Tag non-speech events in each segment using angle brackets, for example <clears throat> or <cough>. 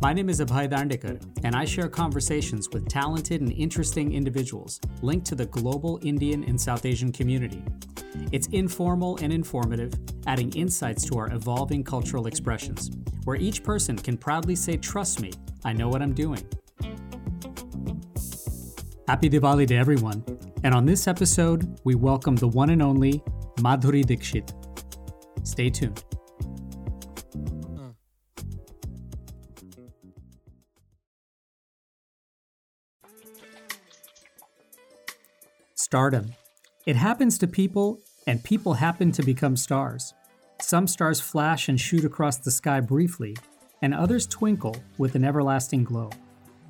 My name is Abhay Dandekar, and I share conversations with talented and interesting individuals linked to the global Indian and South Asian community. It's informal and informative, adding insights to our evolving cultural expressions, where each person can proudly say, Trust me, I know what I'm doing. Happy Diwali to everyone, and on this episode, we welcome the one and only Madhuri Dixit. Stay tuned. Stardom. It happens to people, and people happen to become stars. Some stars flash and shoot across the sky briefly, and others twinkle with an everlasting glow.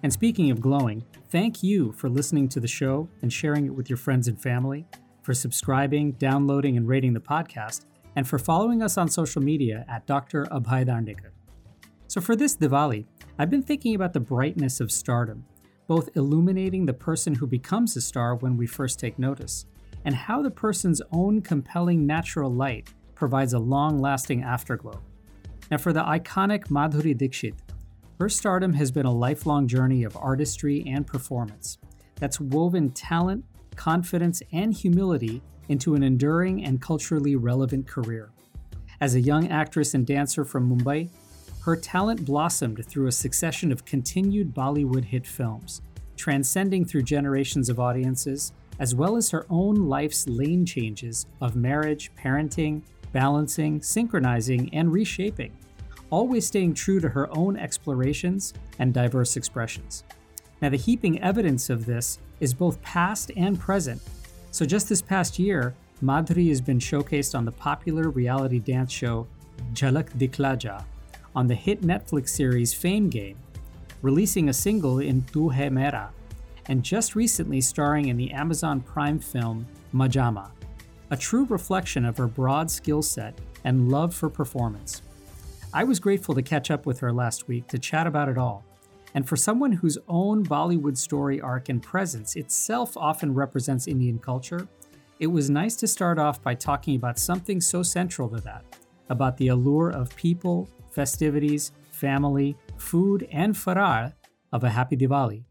And speaking of glowing, thank you for listening to the show and sharing it with your friends and family, for subscribing, downloading, and rating the podcast, and for following us on social media at Dr. Abhay Dandekar. So for this Diwali, I've been thinking about the brightness of stardom both illuminating the person who becomes a star when we first take notice, and how the person's own compelling natural light provides a long lasting afterglow. Now, for the iconic Madhuri Dixit, her stardom has been a lifelong journey of artistry and performance that's woven talent, confidence, and humility into an enduring and culturally relevant career. As a young actress and dancer from Mumbai, her talent blossomed through a succession of continued Bollywood hit films, transcending through generations of audiences, as well as her own life's lane changes of marriage, parenting, balancing, synchronizing, and reshaping, always staying true to her own explorations and diverse expressions. Now, the heaping evidence of this is both past and present. So, just this past year, Madhuri has been showcased on the popular reality dance show Jhalak Dikhla Ja, on the hit Netflix series Fame Game, releasing a single in Tu Mera, and just recently starring in the Amazon Prime film Maja Ma, a true reflection of her broad skill set and love for performance. I was grateful to catch up with her last week to chat about it all. And for someone whose own Bollywood story arc and presence itself often represents Indian culture, it was nice to start off by talking about something so central to that about the allure of people, festivities, family, food, and farar of a happy Diwali.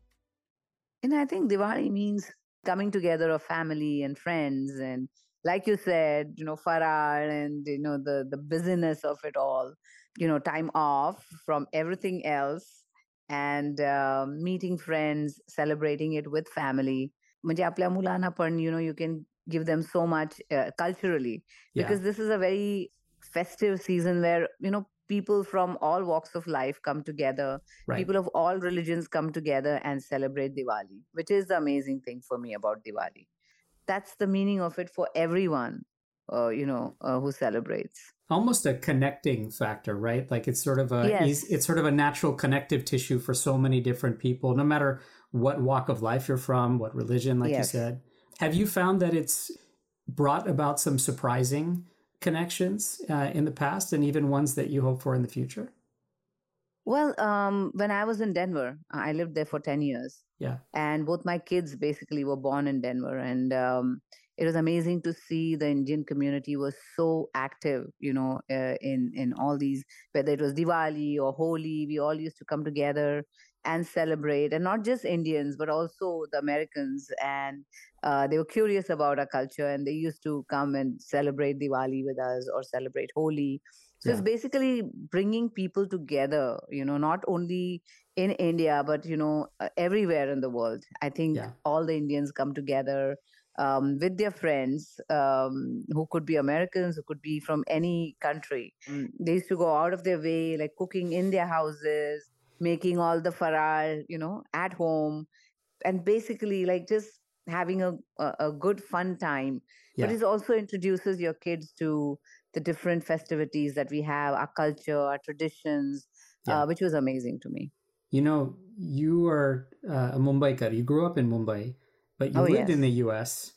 And I think Diwali means coming together of family and friends and like you said, you know, farar and you know the the busyness of it all, you know, time off from everything else and uh, meeting friends, celebrating it with family. म्हणजे आपल्या मुलांना पण you know you can give them so much uh, culturally because yeah. this is a very festive season where you know people from all walks of life come together. Right. People of all religions come together and celebrate Diwali, which is the amazing thing for me about Diwali. That's the meaning of it for everyone, uh, you know, uh, who celebrates. Almost a connecting factor, right? Like it's sort of a yes. it's sort of a natural connective tissue for so many different people, no matter what walk of life you're from, what religion, like yes. you said. Have you found that it's brought about some surprising connections uh, in the past and even ones that you hope for in the future? Well, um, when I was in Denver, I lived there for 10 years. Yeah. And both my kids basically were born in Denver. And um, it was amazing to see the Indian community was so active, you know, uh, in, in all these, whether it was Diwali or Holi, we all used to come together and celebrate and not just indians but also the americans and uh, they were curious about our culture and they used to come and celebrate diwali with us or celebrate holi so yeah. it's basically bringing people together you know not only in india but you know uh, everywhere in the world i think yeah. all the indians come together um, with their friends um, who could be Americans, who could be from any country. Mm. They used to go out of their way, like cooking in their houses, making all the farar, you know, at home, and basically like just having a a, good fun time. Yeah. But it also introduces your kids to the different festivities that we have, our culture, our traditions, yeah. uh, which was amazing to me. You know, you are uh, a Mumbaikar. You grew up in Mumbai, but you oh, lived yes. in the U.S.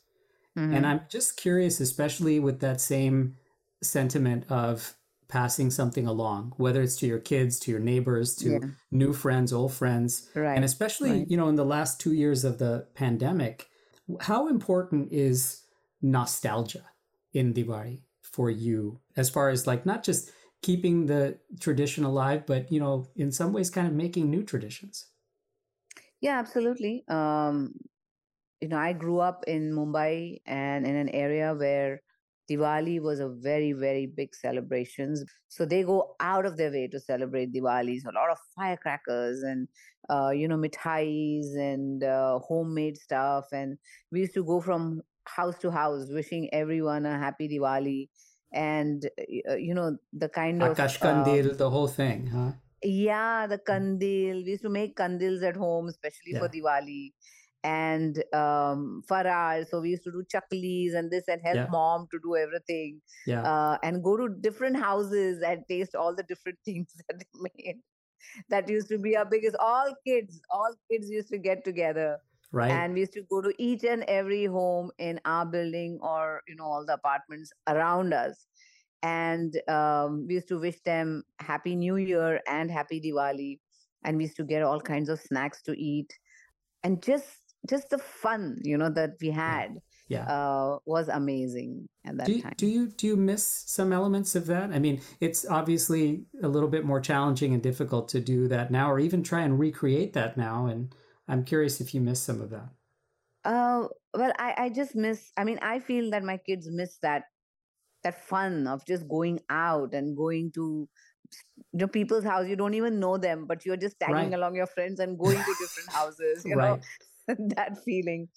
Mm-hmm. And I'm just curious, especially with that same sentiment of passing something along, whether it's to your kids, to your neighbors, to yeah. new friends, old friends. Right. And especially, right. you know, in the last two years of the pandemic, how important is nostalgia in Diwali for you as far as like not just keeping the tradition alive, but you know, in some ways, kind of making new traditions. Yeah, absolutely. Um, you know, I grew up in Mumbai and in an area where Diwali was a very, very big celebrations. So they go out of their way to celebrate Diwali. So a lot of firecrackers and uh, you know mithais and uh, homemade stuff. And we used to go from house to house, wishing everyone a happy Diwali. And uh, you know the kind of Akash um, the whole thing, huh? yeah, the kandil. We used to make kandils at home, especially for Diwali and um, Farar. So we used to do chaklis and this and help yeah, mom to do everything yeah. uh, and go to different houses and taste all the different <laughs> things that they made. That used to be our biggest. All kids, all kids used to get together Right. and we used to go to each and every home in our building or you know all the apartments around us and um, we used to wish them happy new year and happy diwali and we used to get all kinds of snacks to eat and just just the fun you know that we had yeah. uh, was amazing at Do that you, time do you do you miss some elements of that? I mean, it's obviously a little bit more challenging and difficult to do that now, or even try and recreate that now. And I'm curious if you miss some of that. uh, well I, I just miss i mean i feel that my kids miss that that fun of just going out and going to you know people's house you don't even know them but you're just tagging Right. along your friends and <laughs> going to different houses you know Right. <laughs> that feeling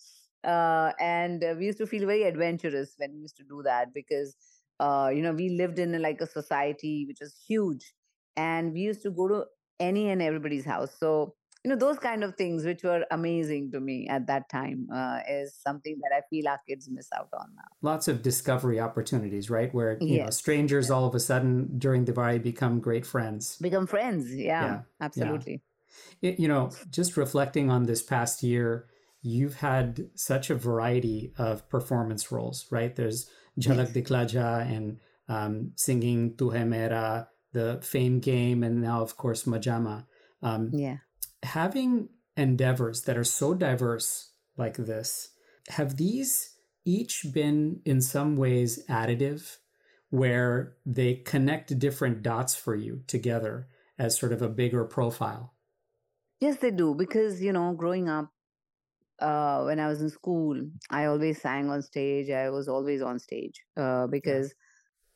uh, and uh, we used to feel very adventurous when we used to do that because uh, you know we lived in a, like a society which was huge and we used to go to any and everybody's house so you know those kind of things which were amazing to me at that time uh, is something that i feel our kids miss out on now Lots of discovery opportunities, right? Where, you know, strangers yes all of a sudden during Diwali become great friends. become friends yeah Yeah. Yeah. absolutely It, you know, just reflecting on this past year, you've had such a variety of performance roles, right? There's Jhalak yes <laughs> Dikhla and um, singing Tu Mera, the Fame Game, and now, of course, Maja Ma. Um, yeah having endeavors that are so diverse like this, have these each been in some ways additive, where they connect different dots for you together as sort of a bigger profile? Yes they do because you know growing up uh, when I was in school, I always sang on stage. I was always on stage uh, Yeah. because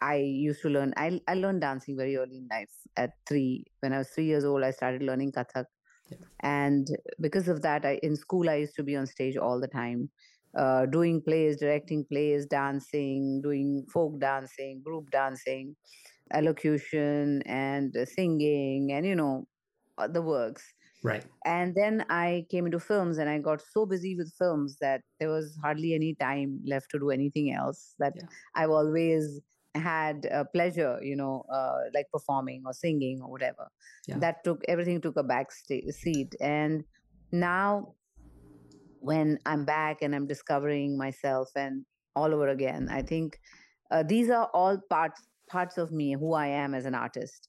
I used to learn. I I learned dancing very early in life. At three, when I was three years old, I started learning Kathak, Yeah. and because of that, I in school I used to be on stage all the time, uh, doing plays, directing plays, dancing, doing folk dancing, group dancing, elocution, and uh, singing, and you know uh, the works Right. and then i came into films and i got so busy with films that there was hardly any time left to do anything else that Yeah. i've always had a pleasure you know uh, like performing or singing or whatever Yeah. that took everything took a back seat and now when i'm back and i'm discovering myself and all over again i think uh, these are all parts parts of me who i am as an artist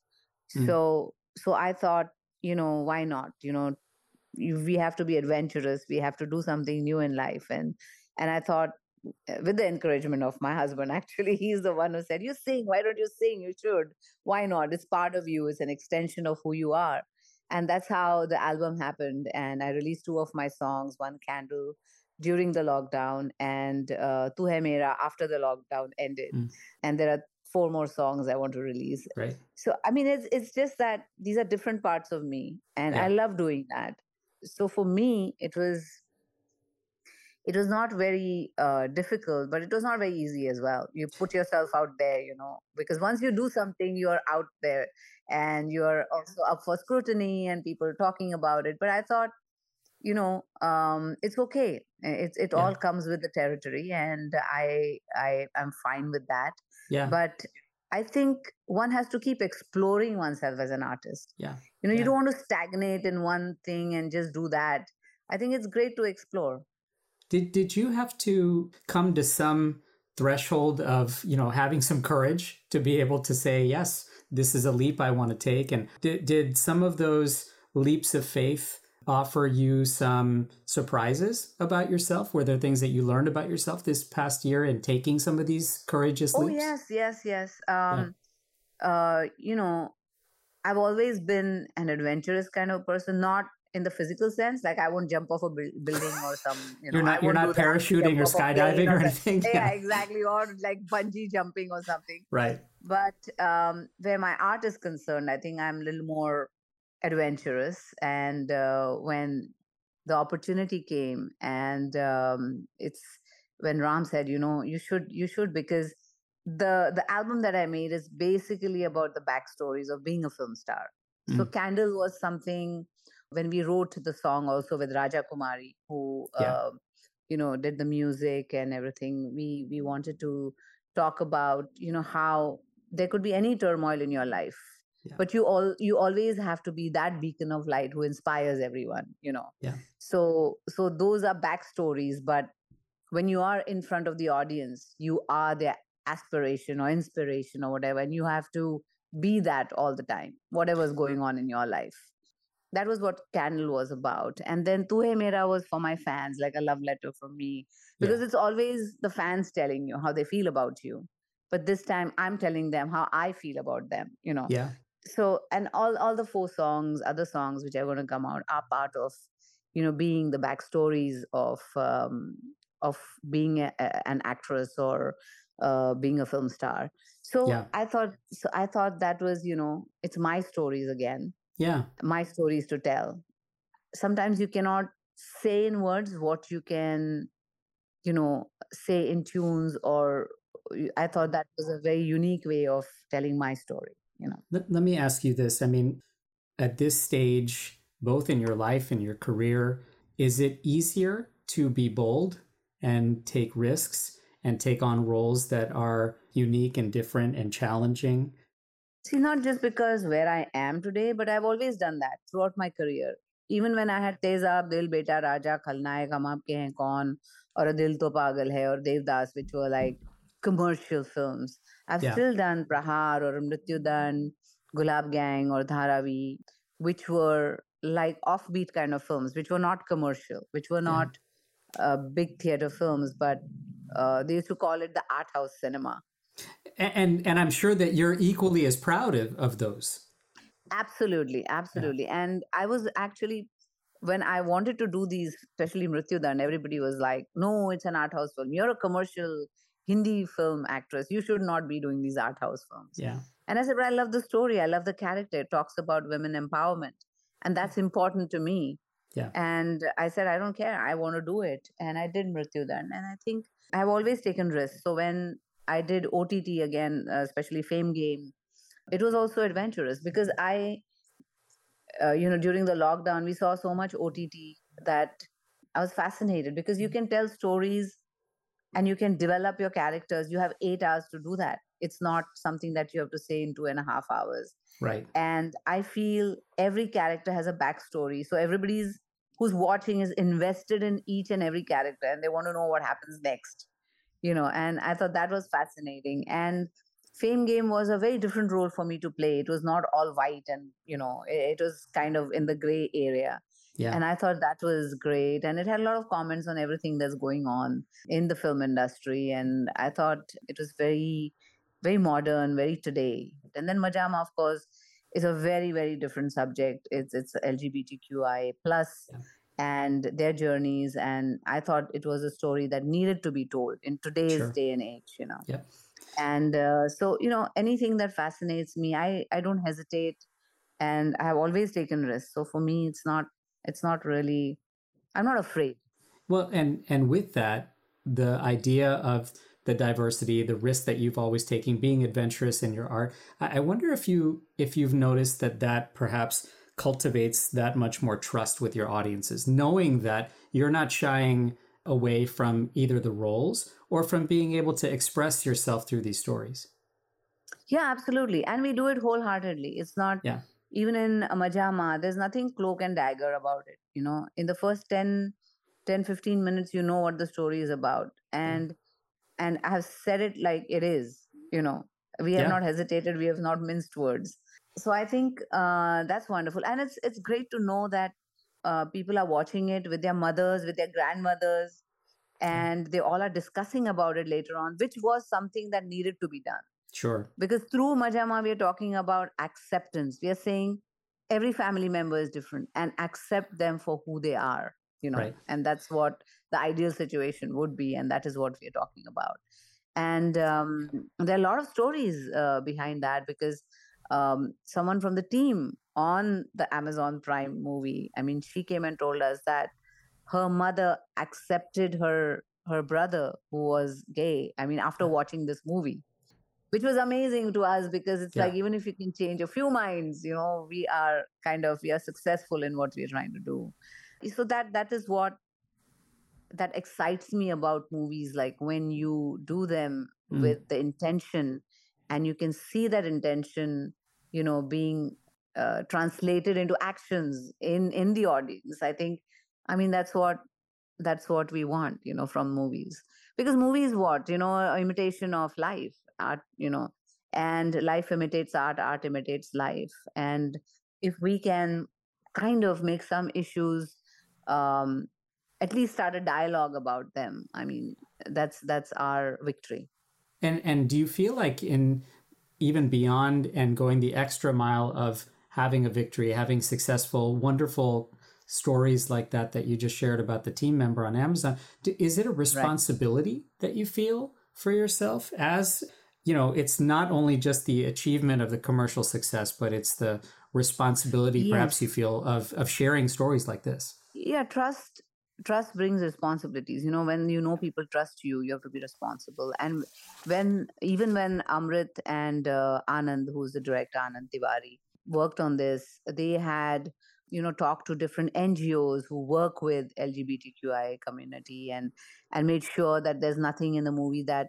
Mm. so so i thought you know why not? You know you, we have to be adventurous we have to do something new in life. And and i thought uh, with the encouragement of my husband <laughs> actually he's the one who said you sing why don't you sing? You should. Why not? It's part of you. It's an extension of who you are. And that's how the album happened. And i released two of my songs one candle during the lockdown and uh, tu hai mera after the lockdown ended. Mm. and there are four more songs i want to release. Right. so i mean it's it's just that these are different parts of me and i love doing that. So for me it was it was not very uh, difficult but it was not very easy as well. You put yourself out there you know because once you do something you're out there and you're also up for scrutiny and people talking about it. But i thought you know um, it's okay it's it Yeah. all comes with the territory and i i am fine with that Yeah. but i think one has to keep exploring oneself as an artist Yeah. you know you don't want to stagnate in one thing and just do that i think it's great to explore Did did you have to come to some threshold of you know having some courage to be able to say yes, this is a leap I want to take? And did did some of those leaps of faith offer you some surprises about yourself? Were there things that you learned about yourself this past year in taking some of these courageous oh leaps? yes yes yes Yeah. um uh, you know, I've always been an adventurous kind of person, not in the physical sense. Like I won't jump off a building or some. You know, you're not. You're not parachuting or skydiving or, or anything. <laughs> Yeah, yeah, exactly. Or like bungee jumping or something. Right. But um, where my art is concerned, I think I'm a little more adventurous. And uh, when the opportunity came, and um, it's when Ram said, you know, you should, you should, because the the album that I made is basically about the backstories of being a film star. Mm. So Candle was something when we wrote the song also with Raja Kumari, who yeah. uh, you know did the music and everything. We we wanted to talk about you know how there could be any turmoil in your life, yeah. but you all you always have to be that beacon of light who inspires everyone. You know. Yeah. So so those are backstories, but when you are in front of the audience, you are their aspiration or inspiration or whatever, and you have to be that all the time, whatever's going on in your life that was what Candle was about. And then Tu Hai Mera was for my fans, like a love letter from me. Because yeah. it's always the fans telling you how they feel about you. But this time I'm telling them how I feel about them, you know. Yeah. So and all all the four songs, other songs which are going to come out are part of, you know, being the backstories of um of being a, a, an actress or uh, being a film star. So yeah. I thought so I thought that was, you know, it's my stories again yeah my stories to tell sometimes you cannot say in words what you can you know say in tunes or i thought that was a very unique way of telling my story you know. Let, let me ask you this. I mean at this stage both in your life and your career is it easier to be bold and take risks and take on roles that are unique and different and challenging? See, not just because where I am today, but I've always done that throughout my career. Even when I had Tezab, Dil Beta Raja, Khalnayak, Hum Aapke Hain Kaun, or Dil To Pagal Hai, or Devdas, which were like commercial films. I've yeah. still done Prahar or Mrityudand, Gulab Gang or Dharavi, which were like offbeat kind of films, which were not commercial, which were not yeah. uh, big theater films, but uh, they used to call it the art house cinema and and I'm sure that you're equally as proud of, of those. Absolutely, absolutely. Yeah. And I was actually when I wanted to do these, especially Mrityudand, everybody was like, "No, it's an art house film. You're a commercial Hindi film actress. You should not be doing these art house films." Yeah. And I said, "But I love the story. I love the character. It talks about women empowerment, and that's important to me." Yeah. And I said, "I don't care. I want to do it." And I did Mrityudand, and I think I've always taken risks. So when I did OTT again, uh, especially Fame Game. It was also adventurous because I, uh, you know, during the lockdown, we saw so much OTT that I was fascinated because you can tell stories and you can develop your characters. You have eight hours to do that. It's not something that you have to say in two and a half hours. Right. And I feel every character has a backstory. So everybody's who's watching is invested in each and every character and they want to know what happens next you know and i thought that was fascinating and fame game was a very different role for me to play it was not all white and you know it, it was kind of in the gray area yeah. And I thought that was great. And it had a lot of comments on everything that's going on in the film industry. And I thought it was very, very modern, very today. And then Maja Ma, of course, is a very, very different subject. It's it's LGBTQI plus yeah and their journeys and i thought it was a story that needed to be told in today's sure. day and age you know yeah and uh, so you know anything that fascinates me i i don't hesitate and i have always taken risks so for me it's not it's not really i'm not afraid well and and with that the idea of the diversity the risk that you've always taken being adventurous in your art i wonder if you if you've noticed that that perhaps cultivates that much more trust with your audiences, knowing that you're not shying away from either the roles or from being able to express yourself through these stories. Yeah, absolutely. And we do it wholeheartedly. It's not, yeah. Even in Maja Ma, there's nothing cloak and dagger about it. You know, in the first 10, 10 15 minutes, you know what the story is about. And, yeah. and I have said it like it is, you know, we have yeah. not hesitated, we have not minced words so i think uh, that's wonderful and it's it's great to know that uh, people are watching it with their mothers with their grandmothers and they all are discussing about it later on which was something that needed to be done Sure. Because through Maja Ma, we are talking about acceptance. We are saying every family member is different and accept them for who they are, you know, Right. and that's what the ideal situation would be. And that is what we are talking about. And um, there are a lot of stories uh, behind that because um, someone from the team on the Amazon Prime movie, I mean, she came and told us that her mother accepted her her brother who was gay. I mean, after watching this movie, which was amazing to us because it's Yeah. like even if you can change a few minds, you know, we are kind of we are successful in what we're trying to do. So that that is what that excites me about movies like when you do them Mm. with the intention and you can see that intention you know being uh, translated into actions in in the audience i think i mean that's what that's what we want you know from movies because movies what you know imitation of life art you know and life imitates art art imitates life. And if we can kind of make some issues um at least start a dialogue about them. I mean that's that's our victory. And and do you feel like in even beyond and going the extra mile of having a victory, having successful, wonderful stories like that that you just shared about the team member on Amazon, is it a responsibility that you feel for yourself as you know, it's not only just the achievement of the commercial success, but it's the responsibility perhaps you feel of of sharing stories like this. yeah trust trust brings responsibilities. You know when you know people trust you you have to be responsible. And when even when amrit and uh, anand who's the director anand tiwari worked on this they had you know talked to different ngos who work with lgbtqi community and and made sure that there's nothing in the movie that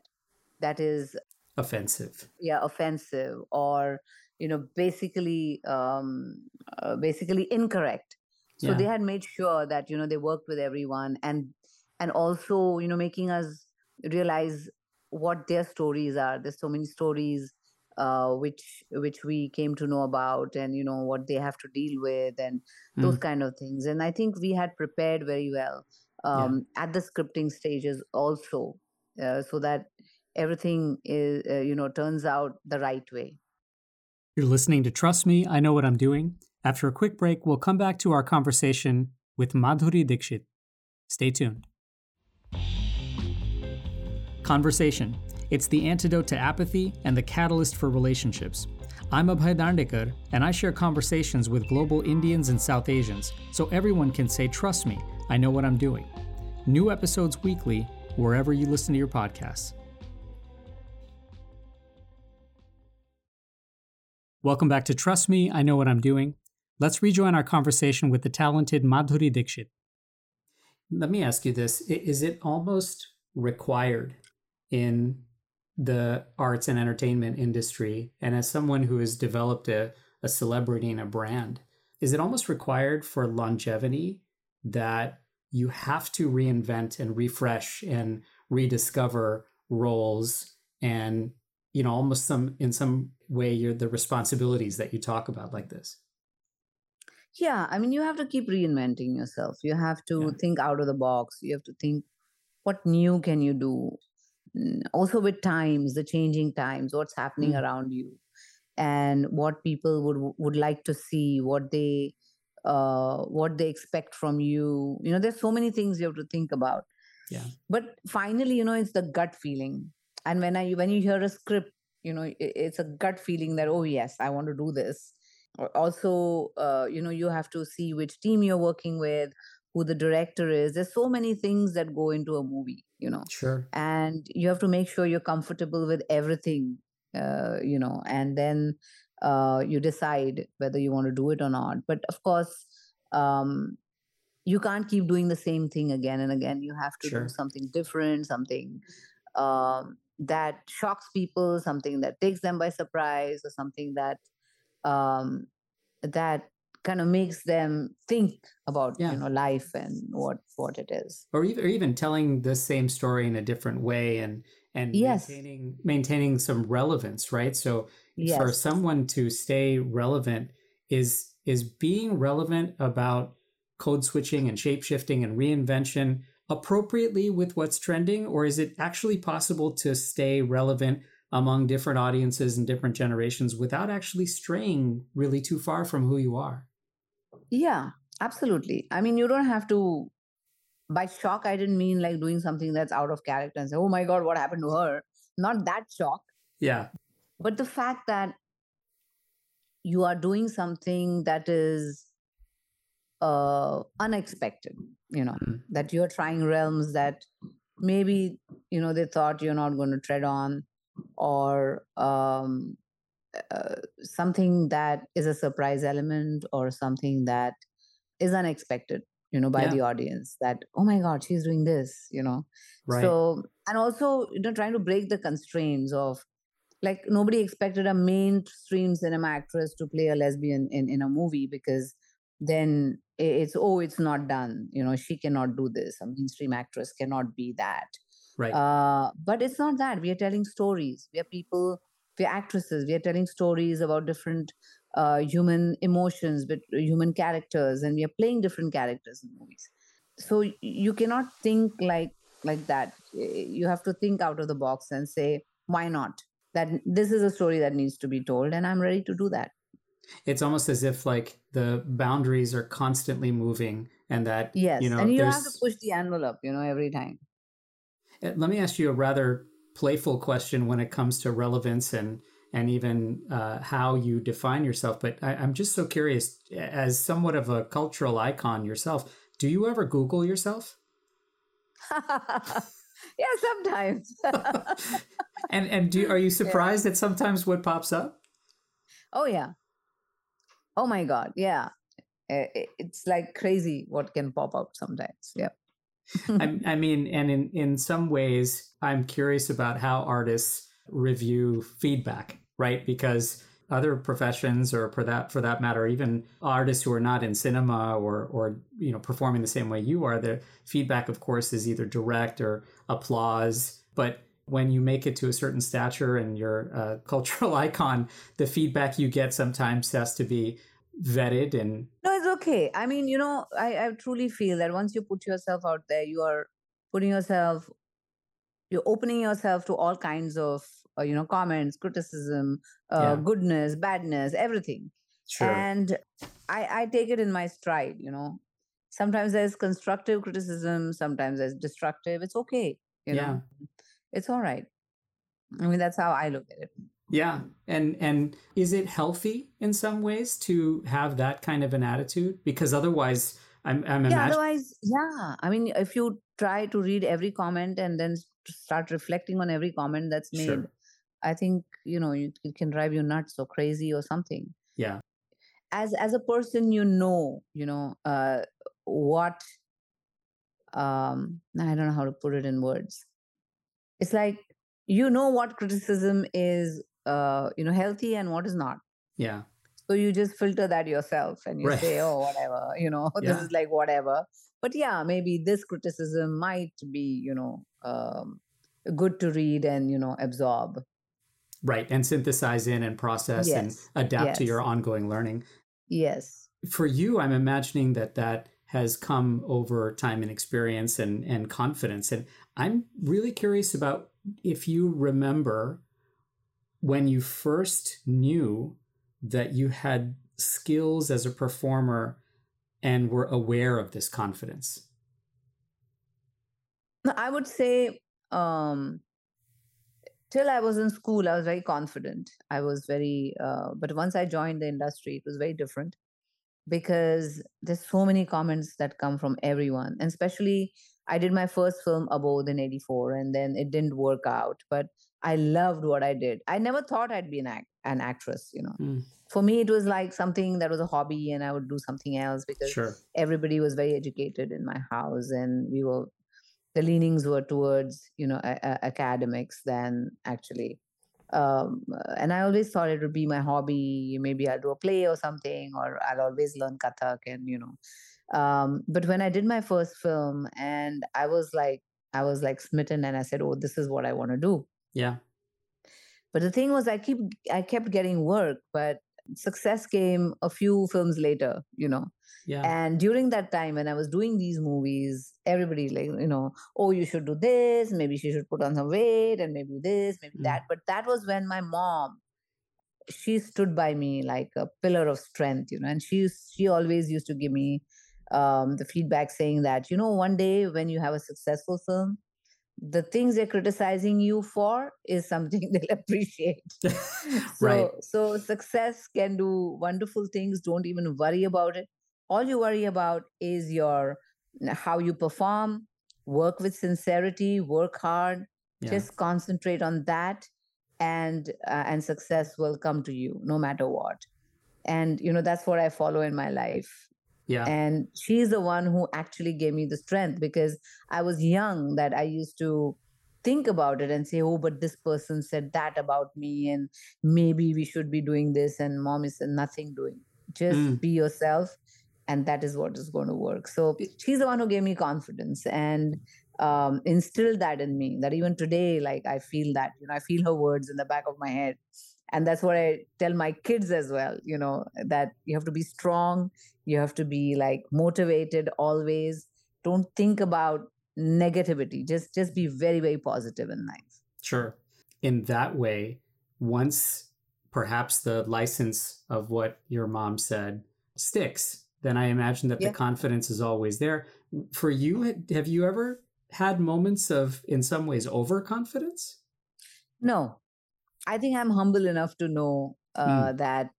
that is Offensive. yeah offensive or you know basically um uh, basically incorrect so Yeah. they had made sure that you know they worked with everyone and and also you know making us realize what their stories are there's so many stories uh, which which we came to know about and you know what they have to deal with and those Mm. kind of things and i think we had prepared very well um, at the scripting stages also uh, so that everything is uh, you know turns out the right way You're listening to Trust Me, I Know What I'm Doing. After a quick break, we'll come back to our conversation with Madhuri Dixit. Stay tuned. Conversation. It's the antidote to apathy and the catalyst for relationships. I'm Abhay Dandekar, and I share conversations with global Indians and South Asians so everyone can say, Trust me, I know what I'm doing. New episodes weekly, wherever you listen to your podcasts. Welcome back to Trust Me, I Know What I'm Doing. Let's rejoin our conversation with the talented Madhuri Dixit. Let me ask you this Is it almost required in the arts and entertainment industry, and as someone who has developed a, a celebrity and a brand, is it almost required for longevity that you have to reinvent and refresh and rediscover roles and you know almost some in some way you're the responsibilities that you talk about like this? Yeah i mean you have to keep reinventing yourself. You have to Yeah. think out of the box. You have to think what new can you do? Mm, also with times the changing times what's happening Mm. around you and what people would would like to see what they uh what they expect from you. You know there's so many things you have to think about. Yeah. but finally you know it's the gut feeling. And when i when you hear a script you know it's a gut feeling that oh yes i want to do this. Al- also uh, you know you have to see which team you're working with who the director is. There's so many things that go into a movie you know. Sure. And you have to make sure you're comfortable with everything uh, you know and then uh, you decide whether you want to do it or not. But of course um, you can't keep doing the same thing again and again. You have to Sure. do something different something um, that shocks people something that takes them by surprise or something that um, that kind of makes them think about Yeah. you know life and what what it is or even, or even telling the same story in a different way and and Yes. maintaining maintaining some relevance right so for someone to stay relevant is is being relevant about code switching and shape shifting and reinvention appropriately with what's trending or is it actually possible to stay relevant among different audiences and different generations without actually straying really too far from who you are. Yeah, absolutely. I mean, you don't have to. By shock, I didn't mean like doing something that's out of character and say, oh my God, what happened to her? Not that shock. Yeah. But the fact that you are doing something that is uh, unexpected, you know, mm-hmm. that you're trying realms that maybe, you know, they thought you're not going to tread on or um, uh, something that is a surprise element or something that is unexpected you know by yeah. the audience that oh my god she's doing this you know right. so and also you know trying to break the constraints of like nobody expected a mainstream cinema actress to play a lesbian in in a movie because then it's oh it's not done. You know she cannot do this. A mainstream actress cannot be that. Right. Uh, but it's not that. We are telling stories. We are people we're actresses. We are telling stories about different uh, human emotions but human characters and we are playing different characters in movies. So you cannot think like like that. You have to think out of the box and say why not? That this is a story that needs to be told and i'm ready to do that it's almost as if like the boundaries are constantly moving and that yes you know and you have to push the envelope you know every time uh, let me ask you a rather playful question when it comes to relevance and and even uh, how you define yourself. But I, am just so curious, as somewhat of a cultural icon yourself, do you ever Google yourself? <laughs> yeah, sometimes. <laughs> and and do are you <laughs> surprised yeah. at sometimes what pops up? Oh yeah. Oh my god, yeah. Eh, it's like crazy what can pop up sometimes. Yeah. <laughs> I, I mean, and in in some ways, I'm curious about how artists review feedback, right? Because other professions or for that for that matter even artists who are not in cinema or or you know performing the same way you are the feedback of course is either direct or applause but when you make it to a certain stature and you're a <laughs> cultural icon the feedback you get sometimes has to be vetted and no it's okay i mean you know i, I truly feel that once you put yourself out there you are putting yourself you're opening yourself to all kinds of uh, you know comments criticism uh, yeah. goodness badness everything sure. and i i take it in my stride you know sometimes there's constructive criticism sometimes there's destructive it's okay you yeah. know it's all right. I mean that's how i look at it. Yeah and and is it healthy in some ways to have that kind of an attitude? Because otherwise i'm i'm yeah imagine- otherwise yeah. I mean if you try to read every comment and then start reflecting on every comment that's made sure. i think you know you, it can drive you nuts or crazy or something. Yeah. As as a person you know you know uh what um i don't know how to put it in words it's like you know what criticism is uh you know healthy and what is not yeah so you just filter that yourself and you right. say oh whatever you know <laughs> yeah. this is like whatever but yeah maybe this criticism might be you know um, good to read and you know absorb right and synthesize in and process yes. and adapt yes. to your ongoing learning yes for you i'm imagining that that has come over time and experience and and confidence and i'm really curious about if you remember when you first knew that you had skills as a performer and were aware of this confidence? I would say um, till I was in school, I was very confident. I was very, uh, but once I joined the industry, it was very different because there's so many comments that come from everyone, and especially I did my first film Abodh in '84, and then it didn't work out. But I loved what I did. I never thought I'd be an act- an actress, you know. Mm for me it was like something that was a hobby and i would do something else because sure. everybody was very educated in my house and we were the leanings were towards you know a- a- academics than actually um, and i always thought it would be my hobby. Maybe i'll do a play or something or i'll always learn kathak and you know. Um, but when i did my first film and i was like i was like smitten and i said oh this is what i want to do. Yeah. But the thing was i keep i kept getting work but success came a few films later, you know. Yeah. And during that time, when I was doing these movies, everybody like, you know, oh, you should do this. Maybe she should put on some weight and maybe this, maybe Mm. that. But that was when my mom, she stood by me like a pillar of strength, you know, and she she always used to give me um, the feedback saying that, you know, one day when you have a successful film, the things they're criticizing you for is something <laughs> they'll appreciate. <laughs> so, so success can do wonderful things. Don't even worry about it. All you worry about is your how you perform. Work with sincerity. Work hard. Yeah. Just concentrate on that, and uh, and success will come to you no matter what. And you know that's what I follow in my life. Yeah. And she's the one who actually gave me the strength because I was young that I used to think about it and say, oh, but this person said that about me, and maybe we should be doing this. And mom is nothing doing. Just Mm. be yourself, and that is what is going to work. So she's the one who gave me confidence and um, instilled that in me. That even today, like I feel that, you know, I feel her words in the back of my head. And that's what I tell my kids as well, you know, that you have to be strong, you have to be like motivated always. Don't think about negativity. Just just be very, very positive in life. Sure. In that way, once perhaps the license of what your mom said sticks, then I imagine that Yeah. the confidence is always there. For you, have you ever had moments of, in some ways, overconfidence? No, I think I'm humble enough to know uh, that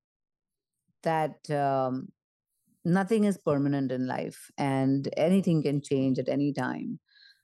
that um, nothing is permanent in life, and anything can change at any time.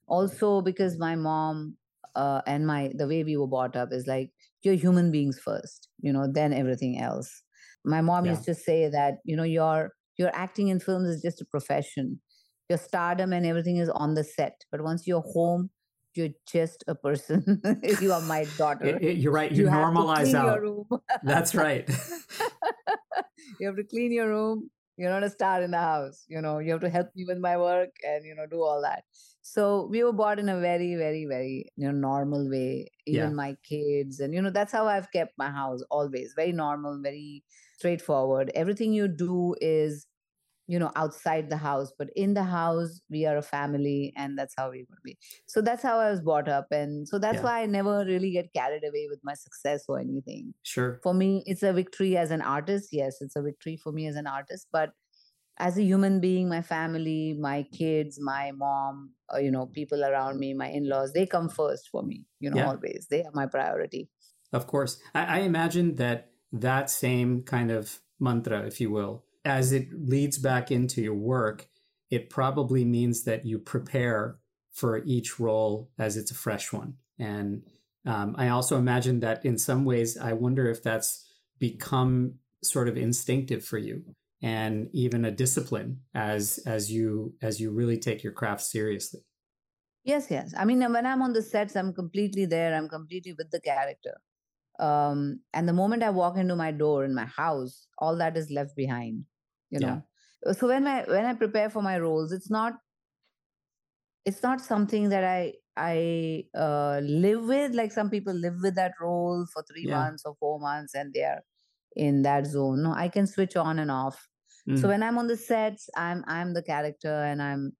Also, because my mom uh, and my the way we were brought up is like you're human beings first, you know, then everything else. My mom Yeah. used to say that you know your your acting in films is just a profession. Your stardom and everything is on the set, but once you're home, you're just a person. <laughs> you are my daughter. You're right. You, to normalize out. your room. That's <laughs> right. <laughs> you have to clean your room. You're not a star in the house. You know, you have to help me with my work and you know do all that. So we were brought in a very, very, very you know normal way. Even Yeah. my kids, and you know that's how I've kept my house always very normal, very straightforward. Everything you do is you know outside the house but in the house we are a family and that's how we would be so that's how i was brought up and so that's Yeah. why i never really get carried away with my success or anything Sure. for me it's a victory as an artist yes it's a victory for me as an artist but as a human being my family my kids my mom uh, you know people around me my in-laws they come first for me you know Yeah. always they are my priority Of course. I, I imagine that that same kind of mantra, if you will, as it leads back into your work, it probably means that you prepare for each role as it's a fresh one. And um, I also imagine that in some ways, I wonder if that's become sort of instinctive for you and even a discipline as as you as you really take your craft seriously. Yes, yes. I mean, when I'm on the sets, I'm completely there. I'm completely with the character. Um, and the moment I walk into my door in my house, all that is left behind. You know. Uh, So when I when I prepare for my roles, it's not it's not something that I I uh, live with. Like some people live with that role for three Yeah. months or four months, and they are in that zone. No, I can switch on and off. Mm. So when I'm on the sets, I'm I'm the character, and I'm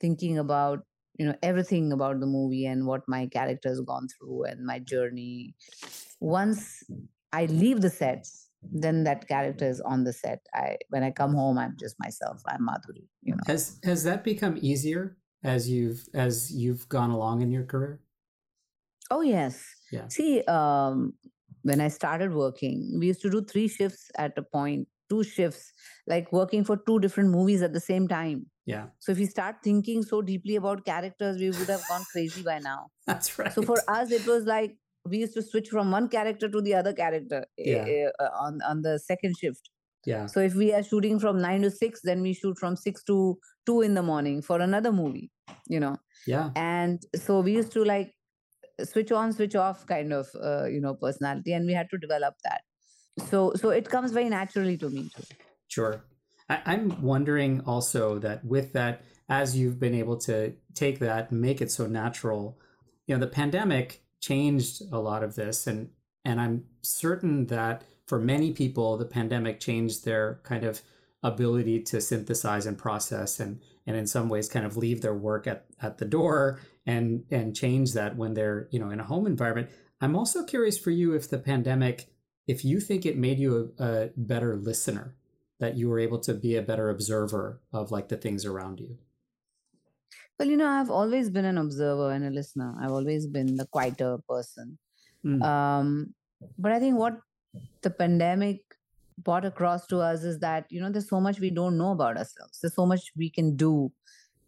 thinking about you know everything about the movie and what my character has gone through and my journey once i leave the sets then that character is on the set. I when i come home i'm just myself. I'm madhuri you know. Has has that become easier as you've as you've gone along in your career? oh yes. Yeah. see um when i started working we used to do three shifts at a point two shifts like working for two different movies at the same time. Yeah, so if you start thinking so deeply about characters we would have gone crazy by now. <laughs> That's right. So for us, it was like we used to switch from one character to the other character eh, Yeah. eh, uh, on on the second shift. yeah, So if we are shooting from nine to six, then we shoot from six to two in the morning for another movie, you know. yeah, And so we used to like switch on, switch off kind of uh, you know personality, and we had to develop that. So so it comes very naturally to me too. sure. I, I'm wondering also that with that, as you've been able to take that and make it so natural, you know, the pandemic changed a lot of this, and and I'm certain that for many people, the pandemic changed their kind of ability to synthesize and process and and in some ways kind of leave their work at, at the door and and change that when they're you know in a home environment. I'm also curious for you if the pandemic if you think it made you a, a better listener that you were able to be a better observer of like the things around you well you know i've always been an observer and a listener. I've always been the quieter person. Mm. um, but i think what the pandemic brought across to us is that you know there's so much we don't know about ourselves. There's so much we can do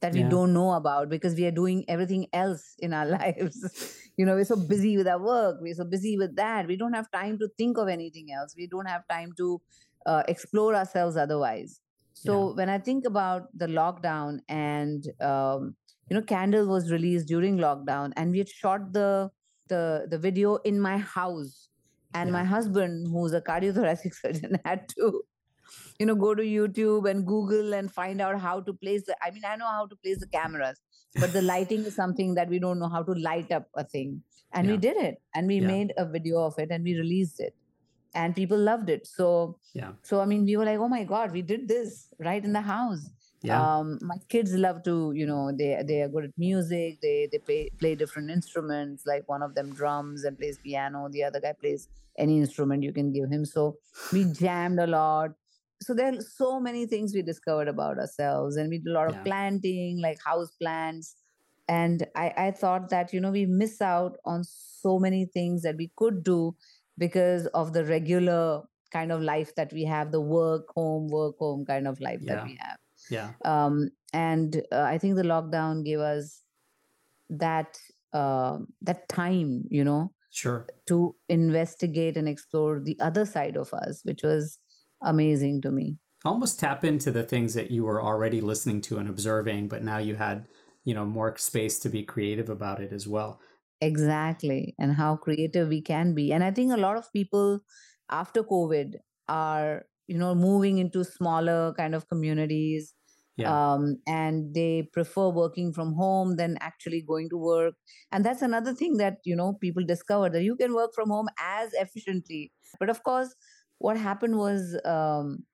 that we don't know about because we are doing everything else in our <laughs> lives. You know we're so busy with our work. We're so busy with that. We don't have time to think of anything else. We don't have time to uh, explore ourselves otherwise so yeah. when i think about the lockdown and um, you know candle was released during lockdown and we had shot the the the video in my house and yeah. my husband who's a cardiothoracic <laughs> surgeon had to you know go to youtube and google and find out how to place the i mean i know how to place the cameras but the <laughs> lighting is something that we don't know how to light up a thing and yeah. we did it and we made a video of it and we released it and people loved it so yeah so i mean we were like oh my god we did this right in the house yeah. Um, my kids love to, you know, they they are good at music. They they play play different instruments. Like one of them drums and plays piano. The other guy plays any instrument you can give him. So we jammed a lot. So there are so many things we discovered about ourselves, and we did a lot yeah. of planting, like house plants. And I I thought that you know we miss out on so many things that we could do because of the regular kind of life that we have, the work home work home kind of life yeah. that we have yeah. Um, and uh, I think the lockdown gave us that uh, that time, you know, sure, to investigate and explore the other side of us, which was amazing to me. Almost tap into the things that you were already listening to and observing, but now you had, you know, more space to be creative about it as well. Exactly, and how creative we can be. And I think a lot of people after COVID are, you know, moving into smaller kind of communities yeah. um, and they prefer working from home than actually going to work and that's another thing that you know people discover that you can work from home as efficiently but of course what happened was um,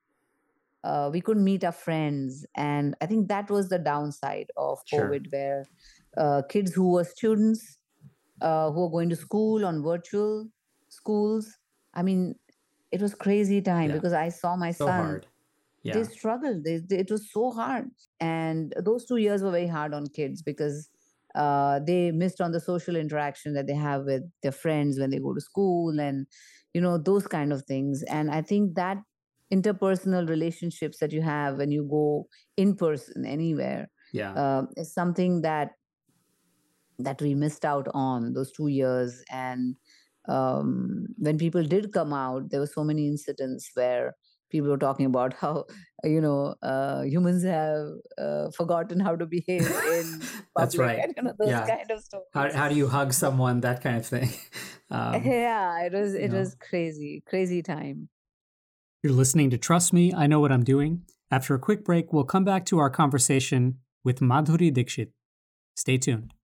uh, we couldn't meet our friends and i think that was the downside of sure. covid where uh, kids who were students uh, who are going to school on virtual schools. I mean it was crazy time yeah. because i saw my so son. hard. Yeah. they struggled. They, they, it was so hard. And those two years were very hard on kids because uh, they missed on the social interaction that they have with their friends when they go to school and you know those kind of things. And i think that interpersonal relationships that you have when you go in person anywhere yeah. uh, is something that that we missed out on those two years and um, when people did come out there were so many incidents where people were talking about how you know uh, humans have uh, forgotten how to behave <laughs> in. That's right. You know, those yeah. kind of. How, how do you hug someone? That kind of thing. <laughs> Um, <laughs> yeah, it was it was crazy, crazy time. You're listening to Trust Me, I Know What I'm Doing. After a quick break, we'll come back to our conversation with Madhuri Dixit. Stay tuned.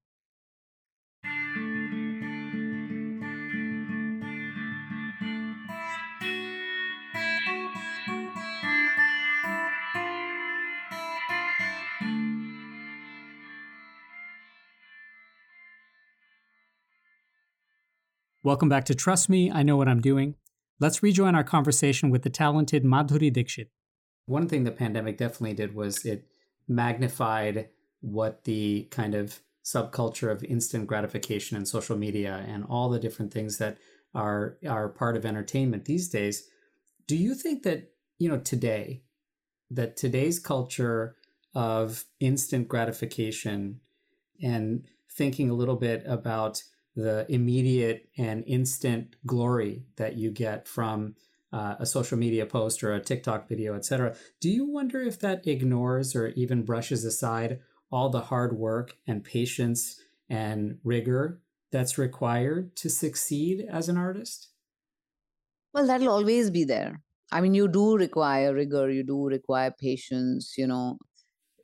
Welcome back to Trust Me, I Know What I'm Doing. Let's rejoin our conversation with the talented Madhuri Dixit. One thing the pandemic definitely did was it magnified what the kind of subculture of instant gratification and social media and all the different things that are are part of entertainment these days. Do you think that, you know, today that today's culture of instant gratification and thinking a little bit about the immediate and instant glory that you get from uh, a social media post or a TikTok video, etc. Do you wonder if that ignores or even brushes aside all the hard work and patience and rigor that's required to succeed as an artist? Well, that'll always be there. I mean, you do require rigor, you do require patience, you know,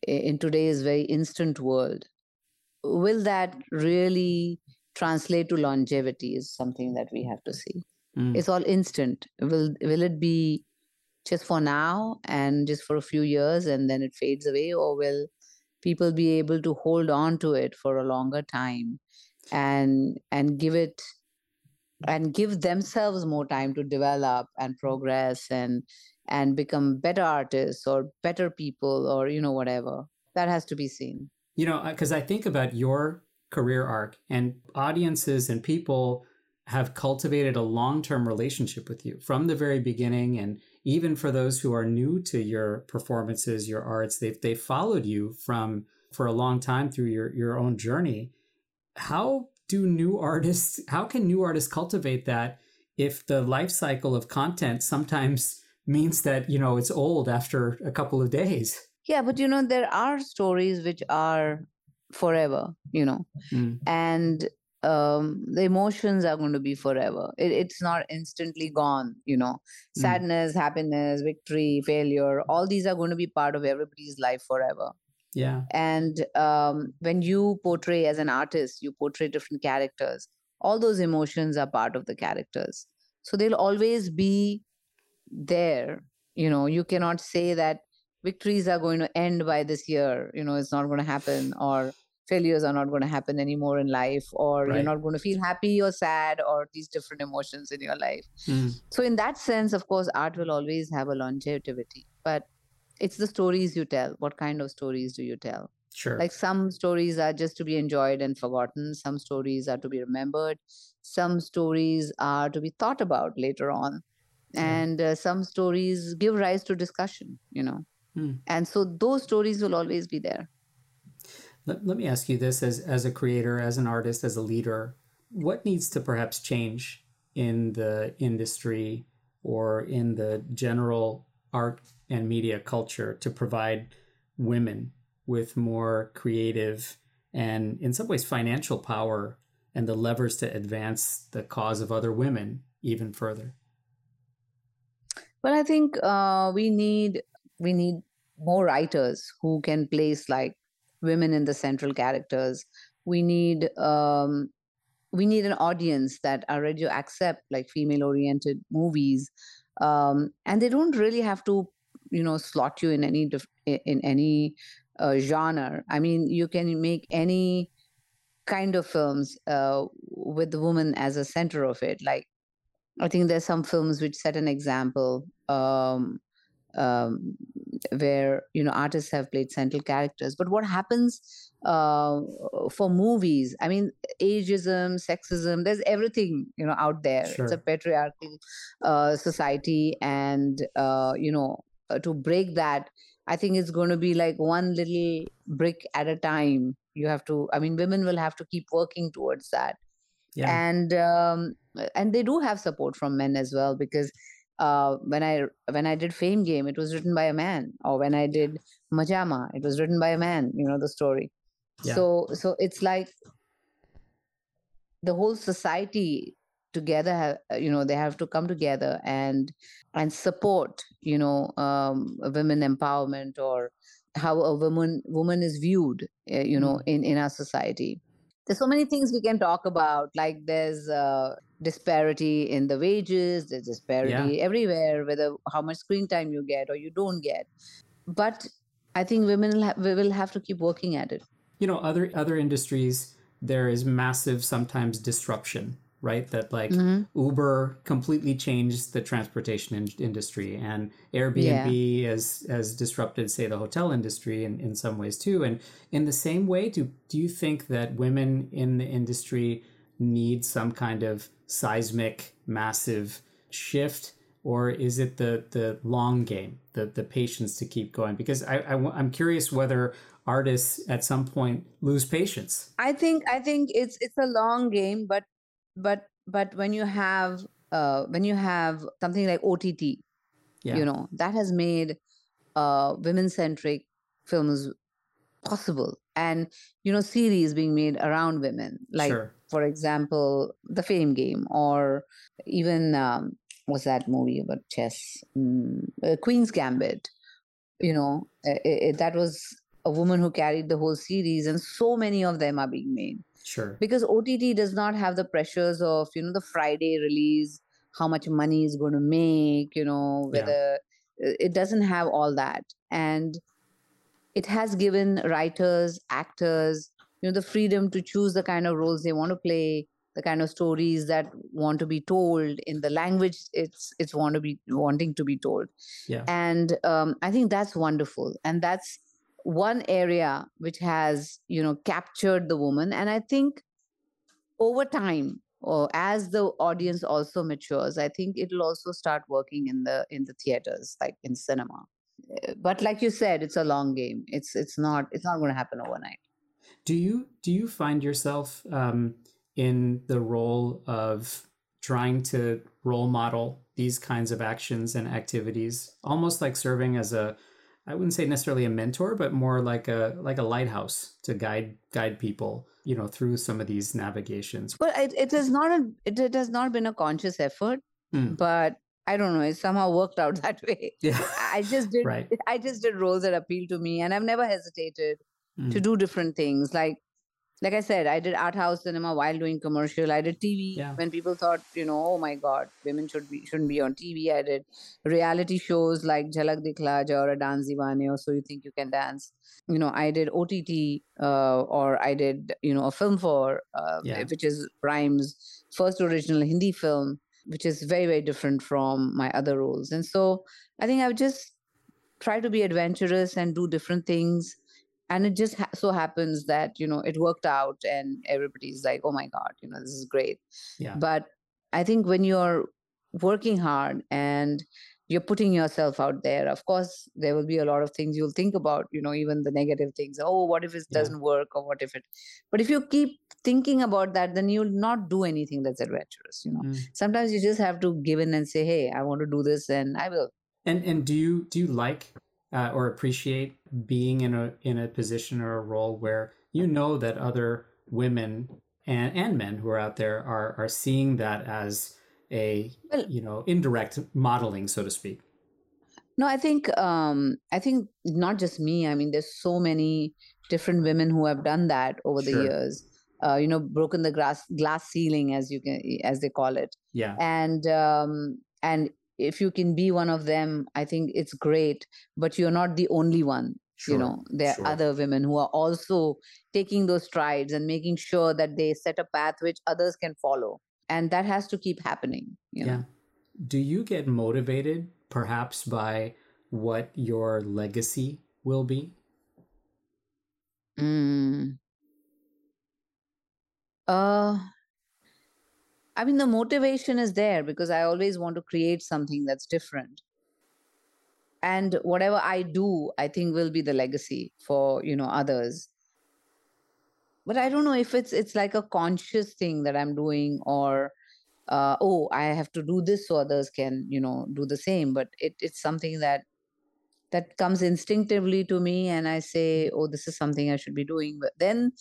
in today's very instant world. Will that really translate to longevity is something that we have to see. mm. it's all instant will will it be just for now and just for a few years and then it fades away or will people be able to hold on to it for a longer time and and give it and give themselves more time to develop and progress and and become better artists or better people or you know whatever that has to be seen you know because i think about your career arc and audiences and people have cultivated a long-term relationship with you from the very beginning. And even for those who are new to your performances your arts they've they followed you from for a long time through your your own journey. How do new artists how can new artists cultivate that if the life cycle of content sometimes <laughs> means that you know it's old after a couple of days? Yeah but you know there are stories which are forever you know mm. and um, the emotions are going to be forever. It, it's not instantly gone, you know. Mm. Sadness, mm. happiness, victory, failure, all these are going to be part of everybody's life forever. Yeah. And um, when you portray as an artist, you portray different characters. All those emotions are part of the characters. So they'll always be there. You know, you cannot say that victories are going to end by this year, you know, it's not going to happen, or failures are not going to happen anymore in life or right. you're not going to feel happy or sad or these different emotions in your life. Mm. so in that sense of course art will always have a longevity but it's the stories you tell. What kind of stories do you tell? Sure. Like some stories are just to be enjoyed and forgotten some stories are to be remembered some stories are to be thought about later on and uh, some stories give rise to discussion you know mm. and so those stories will always be there let, let me ask you this as, as a creator, as an artist, as a leader, what needs to perhaps change in the industry or in the general art and media culture to provide women with more creative and, in some ways, financial power and the levers to advance the cause of other women even further? Well, I think uh, we need we need more writers who can place like women in the central characters. We need um, we need an audience that are ready to accept like female oriented movies, um, and they don't really have to you know slot you in any in any uh, genre. I mean, you can make any kind of films uh, with the woman as a center of it. Like, I think there's some films which set an example. Um, um, where you know artists have played central characters. But what happens uh, for movies? I mean ageism sexism there's everything you know out there. Sure. it's a patriarchal uh, society. And uh, you know uh, to break that i think it's going to be like one little brick at a time. You have to i mean women will have to keep working towards that. Yeah. and um, and they do have support from men as well because uh, when I when I did Fame Game, it was written by a man, or when I did Maja Ma, it was written by a man. You know the story. Yeah. So so it's like the whole society together have, you know they have to come together and and support you know um, women empowerment or how a woman woman is viewed uh, you know mm. in in our society there's so many things we can talk about like there's uh, disparity in the wages there's disparity yeah. everywhere whether how much screen time you get or you don't get but i think women will, ha- will have to keep working at it you know other other industries there is massive sometimes disruption right? That like mm-hmm. Uber completely changed the transportation in- industry, and Airbnb yeah. has has disrupted, say, the hotel industry in, in some ways too. And in the same way, do do you think that women in the industry need some kind of seismic, massive shift? Or is it the, the long game, the, the patience to keep going? Because I, I, I'm curious whether artists at some point lose patience i think i think it's it's a long game but but but when you have uh, when you have something like OTT, yeah. you know that has made uh, women centric films possible, and you know series being made around women, like sure. For example, The Fame Game, or even um, what's that movie about chess, mm, uh, Queen's Gambit. You know, it, it, that was a woman who carried the whole series, and so many of them are being made Sure. Because OTT does not have the pressures of, you know, the Friday release, how much money is going to make you know whether yeah. it doesn't have all that and it has given writers actors you know the freedom to choose the kind of roles they want to play the kind of stories that want to be told in the language it's it's want to be wanting to be told. Yeah. And um, i think that's wonderful. And that's one area which has you know captured the woman. And i think over time or as the audience also matures i think it'll also start working in the in the theaters like in cinema. But like you said it's a long game. It's it's not it's not going to happen overnight do you do you find yourself um in the role of trying to role model these kinds of actions and activities, almost like serving as a I wouldn't say necessarily a mentor, but more like a like a lighthouse to guide guide people, you know, through some of these navigations. Well, it, it is not a it, it has not been a conscious effort, mm. but I don't know, it somehow worked out <laughs> that way. Yeah. I just did right. I just did roles that appealed to me and I've never hesitated mm. to do different things. Like like I said, I did art house cinema while doing commercial. I did TV yeah. when people thought, you know, oh my God, women should be shouldn't be on TV. I did reality shows like Jhalak Dikhla Ja or a Dance Deewane or So You Think You Can Dance. You know, I did OTT uh, or I did, you know, a film for uh, yeah. which is Prime's first original Hindi film, which is very very different from my other roles. And so I think I've just tried to be adventurous and do different things and it just ha- so happens that you know it worked out and everybody's like oh my god you know this is great. Yeah. But i think when you're working hard and you're putting yourself out there of course there will be a lot of things you'll think about you know even the negative things. Oh what if it doesn't work or what if it but if you keep thinking about that then you'll not do anything that's adventurous you know. Mm. sometimes you just have to give in and say hey i want to do this and i will. And and do you do you like uh, or appreciate being in a in a position or a role where you know that other women and and men who are out there are are seeing that as a well, you know indirect modeling so to speak. No i think um i think not just me i mean there's so many different women who have done that over the years uh, you know broken the glass glass ceiling as you can as they call it. Yeah. And um and if you can be one of them i think it's great but you're not the only one sure, you know there sure. are other women who are also taking those strides and making sure that they set a path which others can follow and that has to keep happening you know? yeah do you get motivated perhaps by what your legacy will be mm. uh I mean, the motivation is there because I always want to create something that's different. And whatever I do, I think will be the legacy for, you know, others. But I don't know if it's it's like a conscious thing that I'm doing or uh, oh, I have to do this so others can, you know, do the same. But it, it's something that that comes instinctively to me and i say oh this is something i should be doing but then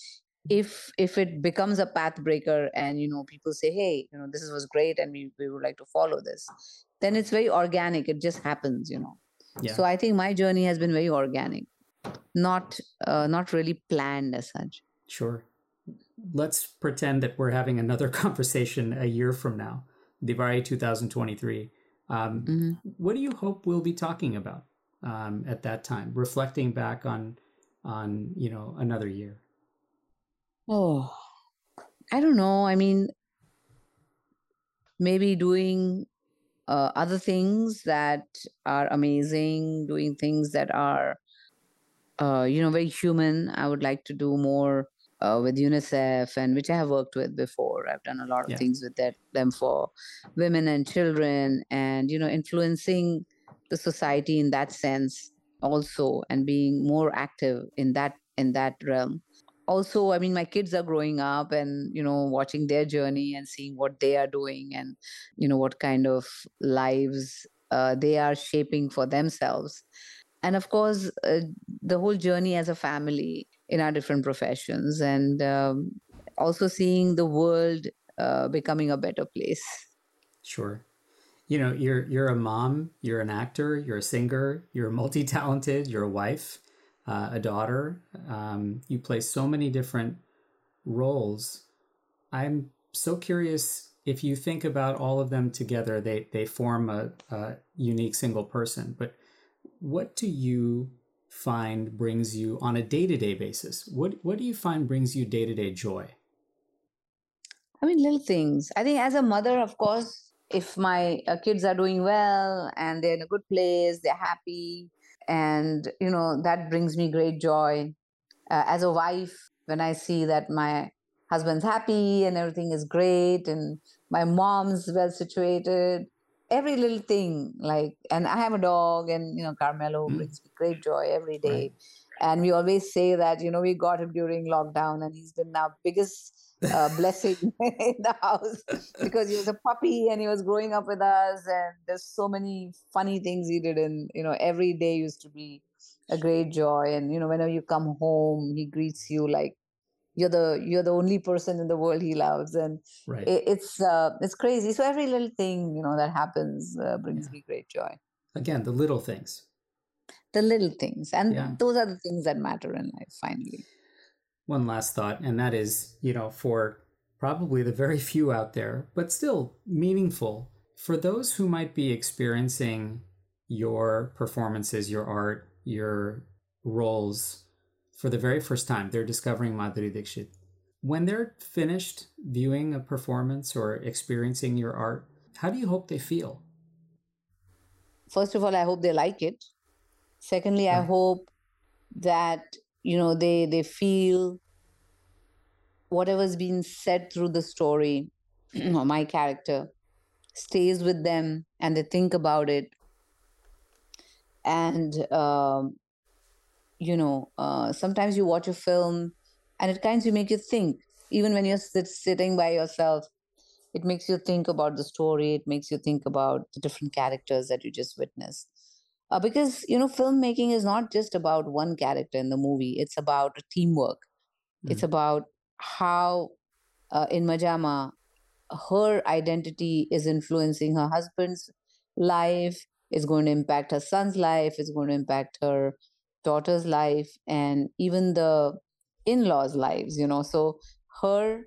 if if it becomes a path breaker and you know people say hey you know this was great and we, we would like to follow this then it's very organic it just happens you know. Yeah. so i think my journey has been very organic not uh, not really planned as such. Sure. Let's pretend that we're having another <laughs> conversation a year from now Diwali 2023 um, mm-hmm. what do you hope we'll be talking about um, at that time reflecting back on on you know another year Oh, I don't know. I mean, maybe doing uh, other things that are amazing, doing things that are, uh, you know, very human. I would like to do more uh, with UNICEF, and which I have worked with before. I've done a lot of yeah. things with that, them for women and children, and you know, influencing the society in that sense also, and being more active in that in that realm also i mean my kids are growing up and you know watching their journey and seeing what they are doing and you know what kind of lives uh, they are shaping for themselves. And of course uh, the whole journey as a family in our different professions and um, also seeing the world uh, becoming a better place. Sure. You know you're you're a mom you're an actor you're a singer you're multi-talented you're a wife uh, a daughter. Um, you play so many different roles. I'm so curious if you think about all of them together, they they form a, a unique single person. But what do you find brings you on a day to day basis? What what do you find brings you day to day joy? I mean, little things. I think as a mother, of course, if my uh, kids are doing well and they're in a good place, they're happy, and you know that brings me great joy. Uh, as a wife, when I see that my husband's happy and everything is great, and my mom's well situated, every little thing like, and I have a dog, and you know Carmelo mm. brings me great joy every day. Right. And we always say that you know we got him during lockdown, and he's been our biggest uh, blessing <laughs> in the house because he was a puppy and he was growing up with us. And there's so many funny things he did and you know every day used to be a great joy. And you know whenever you come home he greets you like you're the you're the only person in the world he loves. And right. it, it's uh, it's crazy. So every little thing you know that happens uh, brings yeah. me great joy. Again the little things. The little things. And yeah. those are the things that matter in life finally one last thought, and that is, you know, for probably the very few out there, but still meaningful for those who might be experiencing your performances, your art, your roles for the very first time. They're discovering Madhuri Dixit. When they're finished viewing a performance or experiencing your art, how do you hope they feel? First of all, I hope they like it. Secondly, right. I hope that you know they they feel whatever's been said through the story <clears throat> or my character stays with them and they think about it. And um, you know uh, sometimes you watch a film and it kind of make you think. Even when you're sit, sitting by yourself it makes you think about the story. It makes you think about the different characters that you just witnessed uh, because you know filmmaking is not just about one character in the movie it's about teamwork. Mm. it's about how uh, in Maja Ma her identity is influencing her husband's life is going to impact her son's life is going to impact her daughter's life and even the in-laws lives you know? So her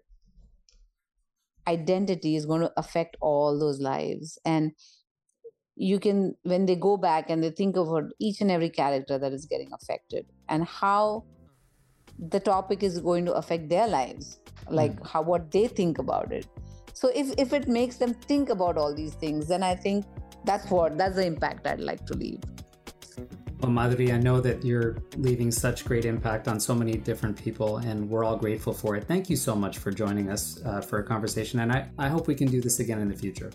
identity is going to affect all those lives. And you can when they go back and they think about each and every character that is getting affected and how the topic is going to affect their lives like mm. how what they think about it so if if it makes them think about all these things then i think that's what that's the impact i'd like to leave well, Madhuri, I know that you're leaving such great impact on so many different people, and we're all grateful for it. Thank you so much for joining us uh, for a conversation, and I, I hope we can do this again in the future.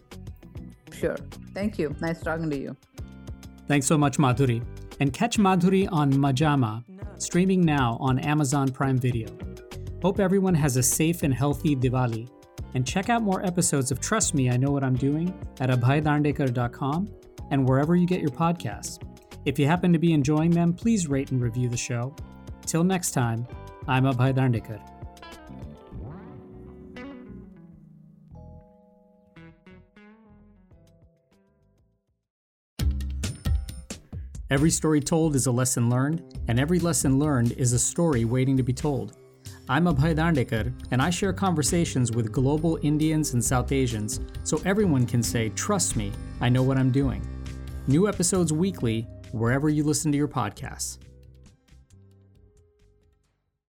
Sure. Thank you. Nice talking to you. Thanks so much, Madhuri. And catch Madhuri on Maja Ma, streaming now on Amazon Prime Video. Hope everyone has a safe and healthy Diwali. And check out more episodes of Trust Me, I Know What I'm Doing at abhaydarndekar.com and wherever you get your podcasts. If you happen to be enjoying them, please rate and review the show. Till next time, I'm Abhay Darndekar. Every story told is a lesson learned, and every lesson learned is a story waiting to be told. I'm Abhay Darndekar, and I share conversations with global Indians and South Asians so everyone can say, Trust me, I know what I'm doing. New episodes weekly, wherever you listen to your podcasts.